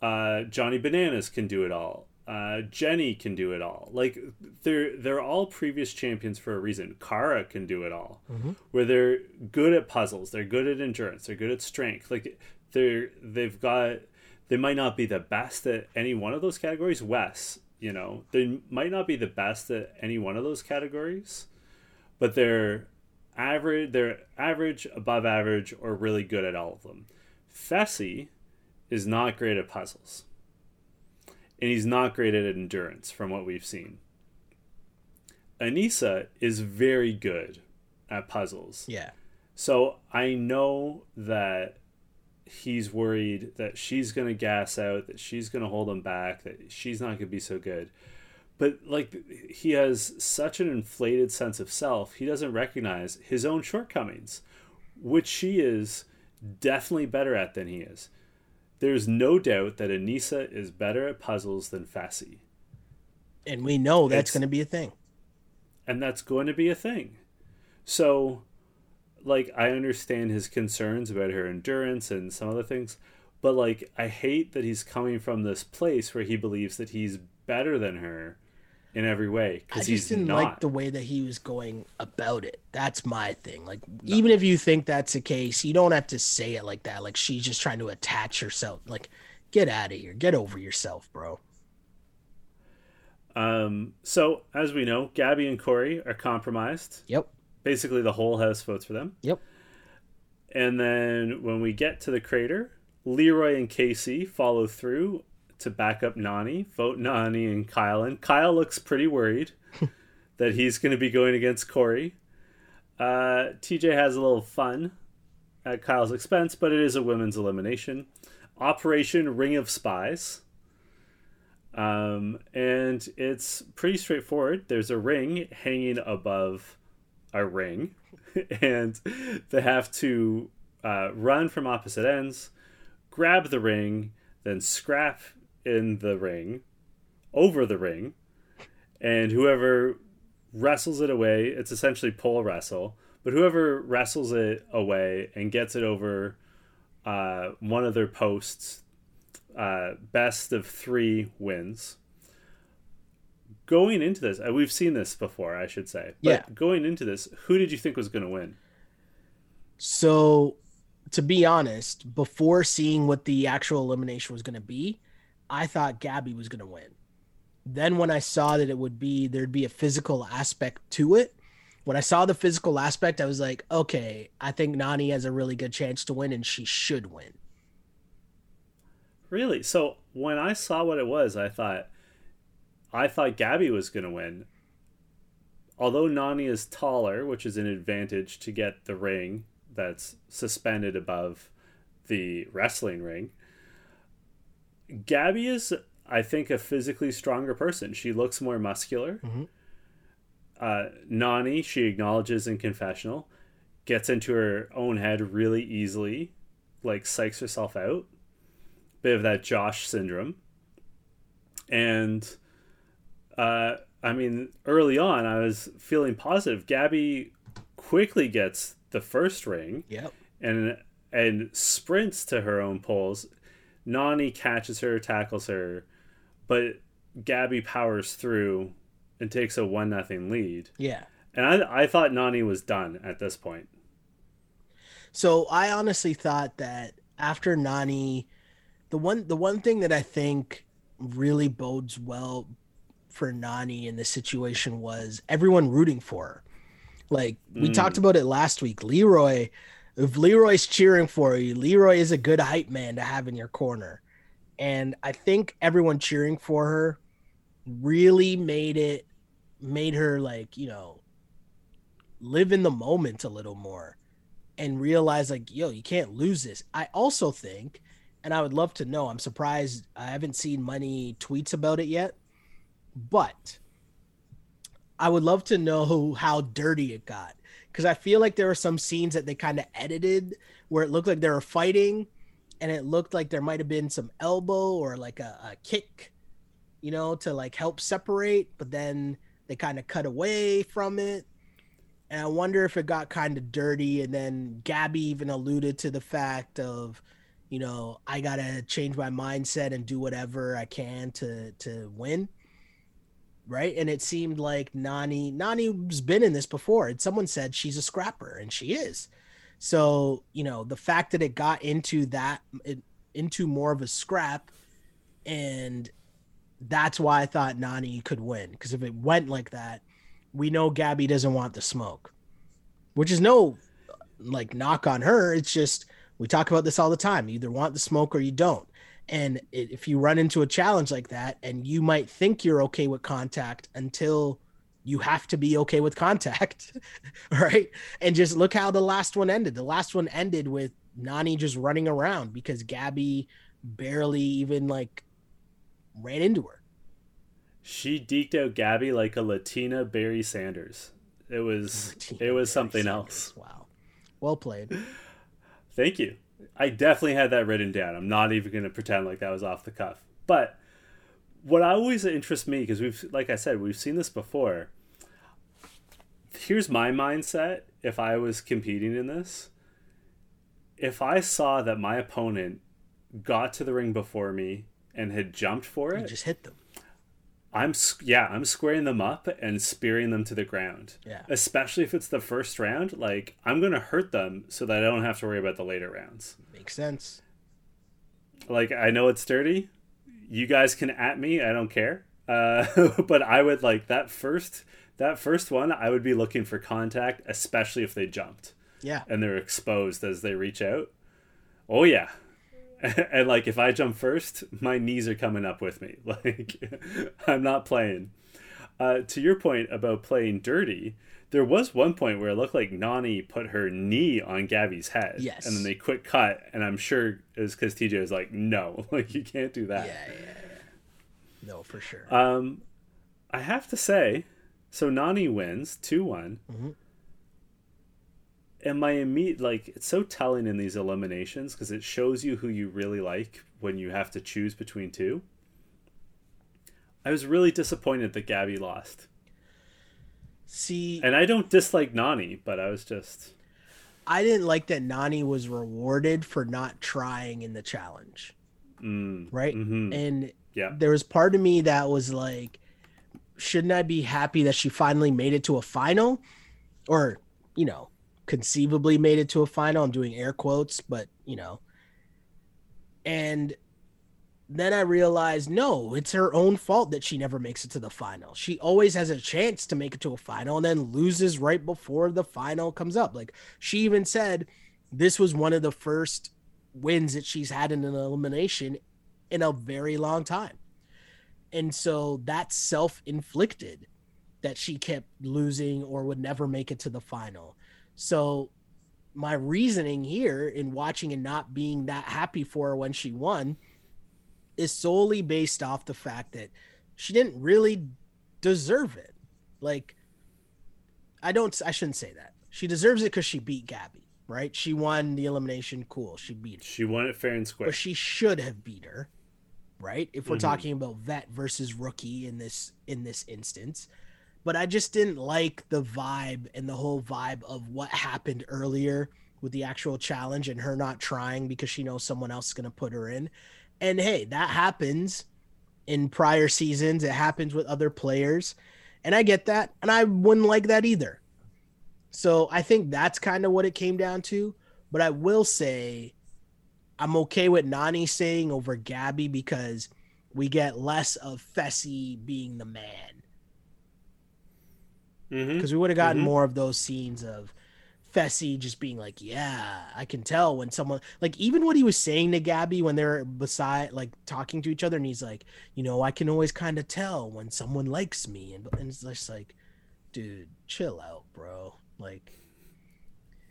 Uh, Johnny Bananas can do it all. Uh, Jenny can do it all. Like they're they're all previous champions for a reason. Kara can do it all. Where they're good at puzzles, they're good at endurance, they're good at strength. Like they're they've got they might not be the best at any one of those categories. Wes, you know, they might not be the best at any one of those categories, but they're average. They're average, above average, or really good at all of them. Fessy is not great at puzzles, and he's not great at endurance, from what we've seen. Aneesa is very good at puzzles. Yeah. So I know that he's worried that she's going to gas out, that she's going to hold him back, that she's not going to be so good. But like he has such an inflated sense of self, he doesn't recognize his own shortcomings, which she is definitely better at than he is. There's no doubt that Aneesa is better at puzzles than Fessy, And we know that's It's- going to be a thing. and that's going to be a thing. So, like, I understand his concerns about her endurance and some other things, but like, I hate that he's coming from this place where he believes that he's better than her in every way because he's didn't not. like the way that he was going about it. That's my thing. Like, even if you think that's the case, you don't have to say it like that. Like, she's just trying to attach herself. Like, get out of here. Get over yourself, bro. Um, so, as we know, Gabby and Cory are compromised. Yep. Basically, the whole house votes for them. Yep. And then when we get to the crater, Leroy and Kaycee follow through to back up Nany, vote Nany and Kyle. And Kyle looks pretty worried that he's going to be going against Cory. Uh, TJ has a little fun at Kyle's expense, but it is a women's elimination. Operation Ring of Spies. Um, and it's pretty straightforward. There's a ring hanging above a ring, and they have to uh, run from opposite ends, grab the ring, then scrap in the ring, over the ring, and whoever wrestles it away, it's essentially pole wrestle. But whoever wrestles it away and gets it over uh, one of their posts, uh, best of three wins. Going into this, uh, we've seen this before, I should say. But Yeah. going into this, who did you think was going to win? So, to be honest, before seeing what the actual elimination was going to be, I thought Gabby was going to win. Then, when I saw that it would be, there'd be a physical aspect to it. When I saw the physical aspect, I was like, okay, I think Nany has a really good chance to win and she should win. Really? So when I saw what it was, I thought I thought Gabby was going to win. Although Nany is taller, which is an advantage to get the ring that's suspended above the wrestling ring. Gabby is I think a physically stronger person. She looks more muscular. Mhm. Uh, Nany, she acknowledges in confessional, gets into her own head really easily, like psychs herself out bit of that Josh syndrome. And uh, I mean, early on, I was feeling positive. Gabby quickly gets the first ring Yep. and and sprints to her own poles. Nany catches her, tackles her, but Gabby powers through and takes a one nothing lead. Yeah. And I I thought Nany was done at this point. So I honestly thought that after Nany, the one the one thing that I think really bodes well for Nany in this situation was everyone rooting for her. Like we Mm. talked about it last week. Leroy, if Leroy's cheering for you, Leroy is a good hype man to have in your corner. And I think everyone cheering for her really made it made her like, you know, live in the moment a little more and realize like yo you can't lose this i also think and i would love to know i'm surprised i haven't seen money tweets about it yet but i would love to know how dirty it got because i feel like there were some scenes that they kind of edited where it looked like they were fighting and it looked like there might have been some elbow or like a, a kick you know to like help separate but then they kind of cut away from it and I wonder if it got kind of dirty. And then Gabby even alluded to the fact of, you know, I gotta change my mindset and do whatever I can to to win. Right. And it seemed like Nany Nany's been in this before. And someone said she's a scrapper, and she is. So, you know, the fact that it got into that it, into more of a scrap and that's why I thought Nany could win. Because if it went like that, we know Gabby doesn't want the smoke, which is no like knock on her. It's just we talk about this all the time. You either want the smoke or you don't. And it, if you run into a challenge like that, and you might think you're okay with contact until you have to be okay with contact, right? And just look how the last one ended. The last one ended with Nany just running around because Gabby barely even like ran into her. She deked out Gabby like a Latina Barry Sanders. It was it was something else. Wow. Well played. Thank you. I definitely had that written down. I'm not even going to pretend like that was off the cuff. But what always interests me because we've like I said, we've seen this before. Here's my mindset if I was competing in this. If I saw that my opponent got to the ring before me and had jumped for You it, just hit them. I'm yeah, I'm squaring them up and spearing them to the ground. Yeah. Especially if it's the first round, like I'm going to hurt them so that I don't have to worry about the later rounds. Makes sense. Like I know it's dirty. You guys can at me, I don't care. Uh, but I would like that first that first one, I would be looking for contact, especially if they jumped Yeah. and they're exposed as they reach out. Oh yeah. and like if I jump first, my knees are coming up with me. Like I'm not playing. Uh, to your point about playing dirty, there was one point where it looked like Nany put her knee on Gabby's head. Yes. And then they quick cut, and I'm sure it was because TJ was like, no, like you can't do that. yeah, yeah. yeah. No, for sure. Um, I have to say, so Nany wins 2 one Mhm. And my immediate, like, it's so telling in these eliminations because it shows you who you really like when you have to choose between two. I was really disappointed that Gabby lost. See, And I don't dislike Nany, but I was just I didn't like that Nany was rewarded for not trying in the challenge, mm, right? mhm. And yeah. there was part of me that was like, shouldn't I be happy that she finally made it to a final? Or, you know, conceivably made it to a final. I'm doing air quotes, but, you know. And then I realized no, it's her own fault that she never makes it to the final. She always has a chance to make it to a final and then loses right before the final comes up. Like she even said this was one of the first wins that she's had in an elimination in a very long time. And so that's self inflicted that she kept losing or would never make it to the final. So my reasoning here in watching and not being that happy for her when she won is solely based off the fact that she didn't really deserve it. Like I don't I shouldn't say that. She deserves it cuz she beat Gabby, right? She won the elimination, cool. She beat her. She won it fair and square. But she should have beat her, right? If we're Mhm. talking about vet versus rookie in this in this instance. But I just didn't like the vibe and the whole vibe of what happened earlier with the actual challenge and her not trying because she knows someone else is going to put her in. And hey, that happens in prior seasons. It happens with other players. And I get that. And I wouldn't like that either. So I think that's kind of what it came down to. But I will say I'm okay with Nany saying over Gabby because we get less of Fessy being the man. Mhm. Because we would have gotten Mhm. more of those scenes of Fessy just being like, Yeah, I can tell when someone like even what he was saying to Gabby when they're beside like talking to each other, and he's like, you know, I can always kind of tell when someone likes me, and, and it's just like, dude, chill out, bro. Like,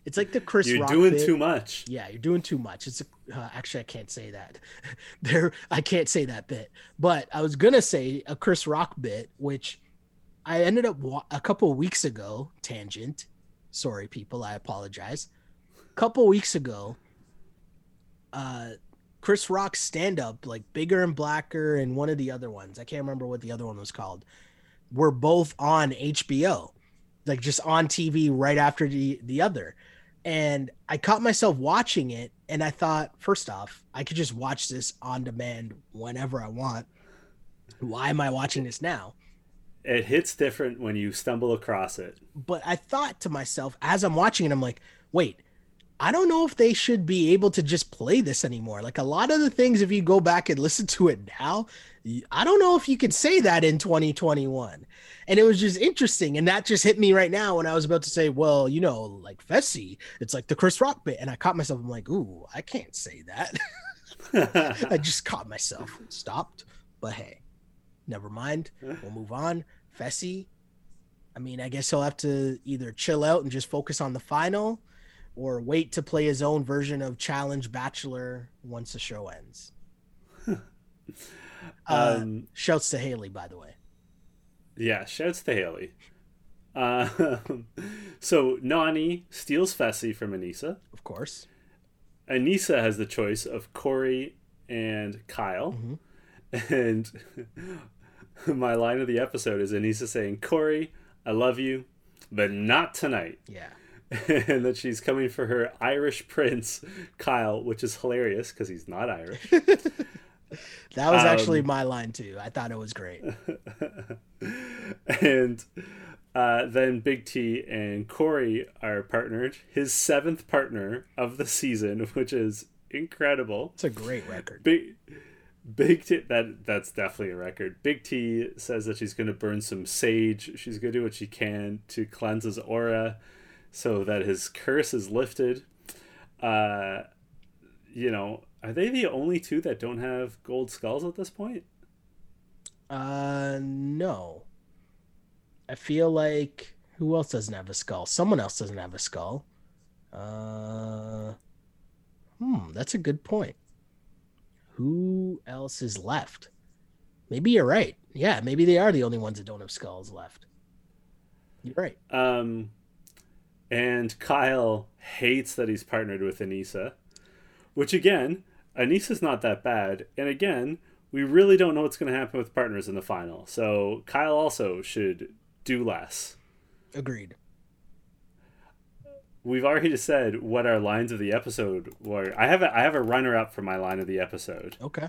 it's like the Chris You're Rock doing bit. too much. Yeah, you're doing too much. It's a, uh, actually I can't say that. there, I can't say that bit. But I was gonna say a Chris Rock bit, which I ended up wa- a couple weeks ago. Tangent. Sorry, people. I apologize. A couple weeks ago, uh, Chris Rock's stand up, like Bigger and Blacker, and one of the other ones. I can't remember what the other one was called. Were both on HBO, like just on TV right after the the other and I caught myself watching it and I thought first off I could just watch this on demand whenever I want why am I watching this now It hits different when you stumble across it. but I thought to myself as I'm watching it I'm like wait I don't know if they should be able to just play this anymore. Like a lot of the things if you go back and listen to it now I don't know if you could say that in 2021 and it was just interesting and that just hit me right now when i was about to say well you know like fessy it's like the chris rock bit and i caught myself i'm like ooh i can't say that. I just caught myself stopped but hey never mind we'll move on fessy i mean i guess he'll have to either chill out and just focus on the final or wait to play his own version of challenge bachelor once the show ends uh, um, shouts to haley by the way yeah, shouts to Haley. Uh, so Nany steals Fessy from Aneesa. of course Aneesa has the choice of Cory and Kyle. Mhm. And my line of the episode is Aneesa saying, Cory, I love you, but not tonight. yeah and that she's coming for her Irish prince, Kyle, which is hilarious because he's not Irish. That was actually Um, my line too. I thought it was great. and uh, then Big T and Cory are partnered. His seventh partner of the season, which is incredible. It's a great record. Big Big T that that's definitely a record. Big T says that she's to burn some sage. She's to do what she can to cleanse his aura so that his curse is lifted. Uh you know, are they the only two that don't have gold skulls at this point? Uh, no. I feel like who else doesn't have a skull? Someone else doesn't have a skull. Uh, hmm, that's a good point. Who else is left? Maybe you're right. Yeah, maybe they are the only ones that don't have skulls left. You're right. Um, and Kyle hates that he's partnered with Aneesa, which again, Aneesa's not that bad. And again, we really don't know what's going to happen with partners in the final. So Kyle also should do less. Agreed. We've already said what our lines of the episode were. I have a, I have a runner up for my line of the episode, Okay.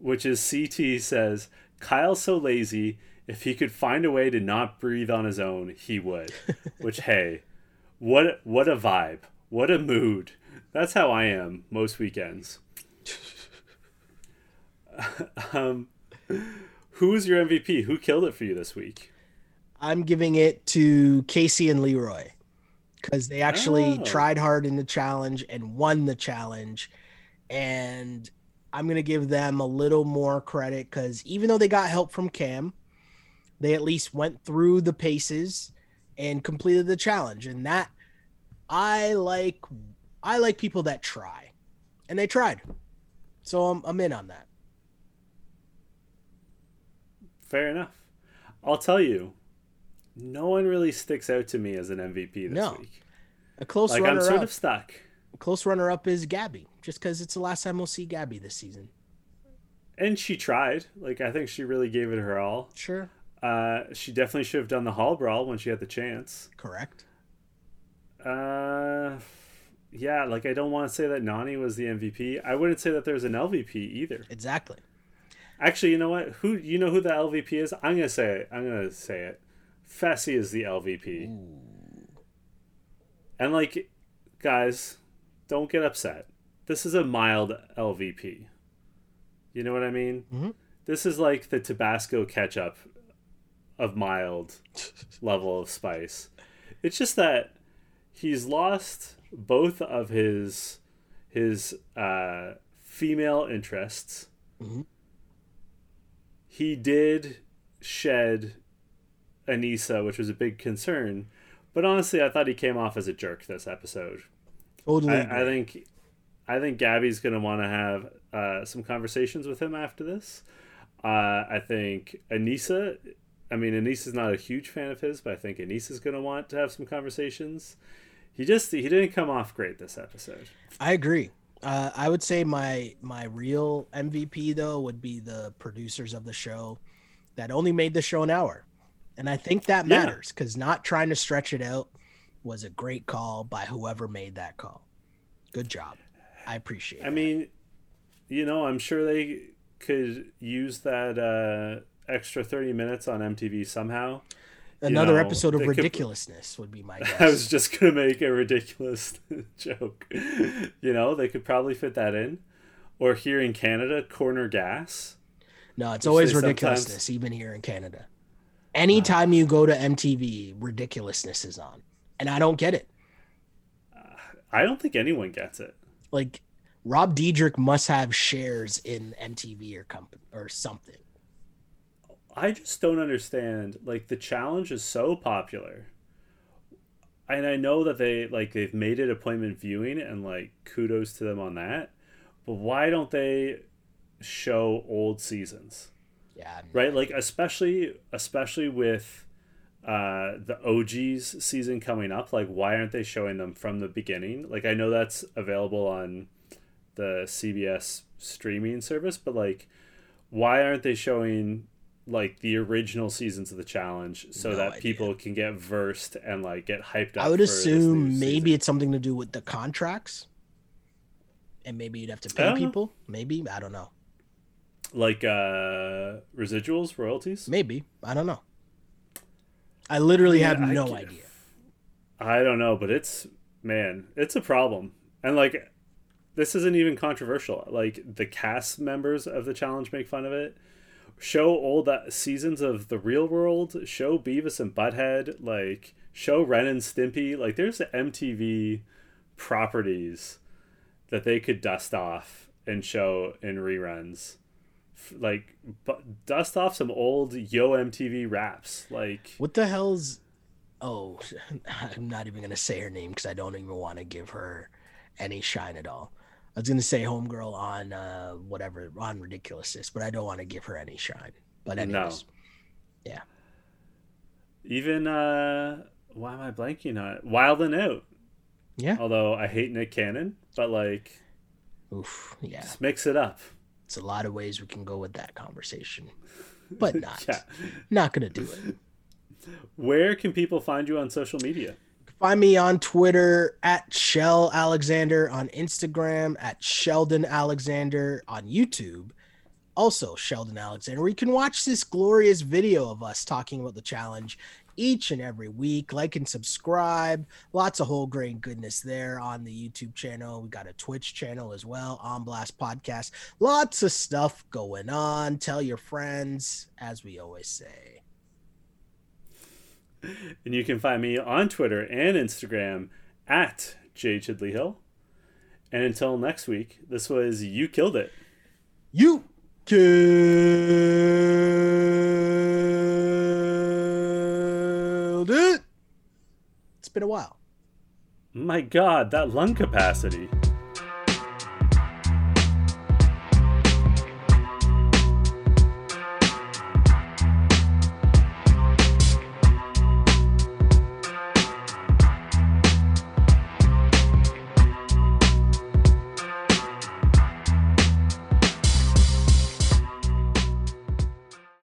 which is CT says Kyle's so lazy. If he could find a way to not breathe on his own, he would. Which hey, what what a vibe, what a mood. That's how I am most weekends. um, who's your MVP? Who killed it for you this week? I'm giving it to Kaycee and Leroy because they actually Oh. tried hard in the challenge and won the challenge. And I'm going to give them a little more credit because even though they got help from Cam, they at least went through the paces and completed the challenge. And that I like, I like people that try, and they tried. So I'm, I'm in on that. Fair enough. I'll tell you, no one really sticks out to me as an MVP this No. week. A close Like I'm runner sort up. of stuck. close runner up is Gabby, just because it's the last time we'll see Gabby this season. And she tried. Like I think she really gave it her all. Sure. Uh, she definitely should have done the hall brawl when she had the chance. Correct. Uh, yeah, like I don't want to say that Nany was the MVP. I wouldn't say that there's an LVP either. Exactly. Actually, you know what? Who you know who the LVP is? I'm gonna say it. I'm gonna say it. Fessy is the LVP. And like, guys, don't get upset. This is a mild LVP. You know what I mean? Mhm. This is like the Tabasco ketchup of mild level of spice. It's just that he's lost both of his his uh, female interests. Mhm. He did shed Aneesa, which was a big concern. But honestly, I thought he came off as a jerk this episode. Totally. I, I think, I think Gabby's gonna want to have uh, some conversations with him after this. Uh, I think Aneesa. I mean, Aneesa's not a huge fan of his, but I think Aneesa's gonna want to have some conversations. He just he didn't come off great this episode. I agree. Uh, I would say my my real MVP though would be the producers of the show that only made the show an hour, and I think that matters because not trying to stretch it out was a great call by whoever made that call. Good job. I appreciate. It. I that. mean, you know, I'm sure they could use that uh, extra 30 minutes on MTV somehow. another know, episode of they could- ridiculousness would be my guess. I was just gonna make a ridiculous joke. you know, they could probably fit that in. Or here in Canada, corner gas. No, it's always ridiculousness, even here in Canada. Anytime you go to MTV, ridiculousness is on, and I don't get it. I don't think anyone gets it. Like Rob Dyrdek must have shares in MTV or company or something. I just don't understand. Like the challenge is so popular. And I know that they like they've made it appointment viewing and like kudos to them on that. But why don't they show old seasons? Yeah, right like especially especially with uh the og's season coming up like why aren't they showing them from the beginning like i know that's available on the cbs streaming service but like why aren't they showing like the original seasons of the challenge so No that idea. people can get versed and like get hyped up I would for this new assume maybe season? it's something to do with the contracts, and maybe you'd have to pay don't know. people. Maybe I don't know. Like uh residuals royalties Maybe I don't know. I literally Yeah, have no get- idea. I don't know, but it's man, it's a problem. And like this isn't even controversial. Like the cast members of the challenge make fun of it. Show old uh, seasons of the real world, show Beavis and Butthead, like show Ren and Stimpy. Like there's MTV properties that they could dust off and show in reruns. Like bu- dust off some old Yo MTV raps. Like What the hell's? Oh, I'm not even gonna say her name because I don't even want to give her any shine at all. I was gonna say homegirl on uh whatever on ridiculousness, but I don't want to give her any shine. But No. anyways, Even uh why am I blanking on it? Wild and Out. Yeah. Although I hate Nick Cannon, but like oof, yeah. just mix it up. It's a lot of ways we can go with that conversation, but not. Yeah. Not gonna do it. Where can people find you on social media? Find me on Twitter at Shell Alexander, on Instagram at Sheldon Alexander, on YouTube, also Sheldon Alexander, where you can watch this glorious video of us talking about the challenge each and every week. Like and subscribe. Lots of whole grain goodness there on the YouTube channel. We got a Twitch channel as well, On Blast Podcast. Lots of stuff going on. Tell your friends, as we always say. And you can find me on Twitter and Instagram at J Chidley Hill. And until next week, this was You Killed It. You killed it. It's been a while. My God, that lung capacity.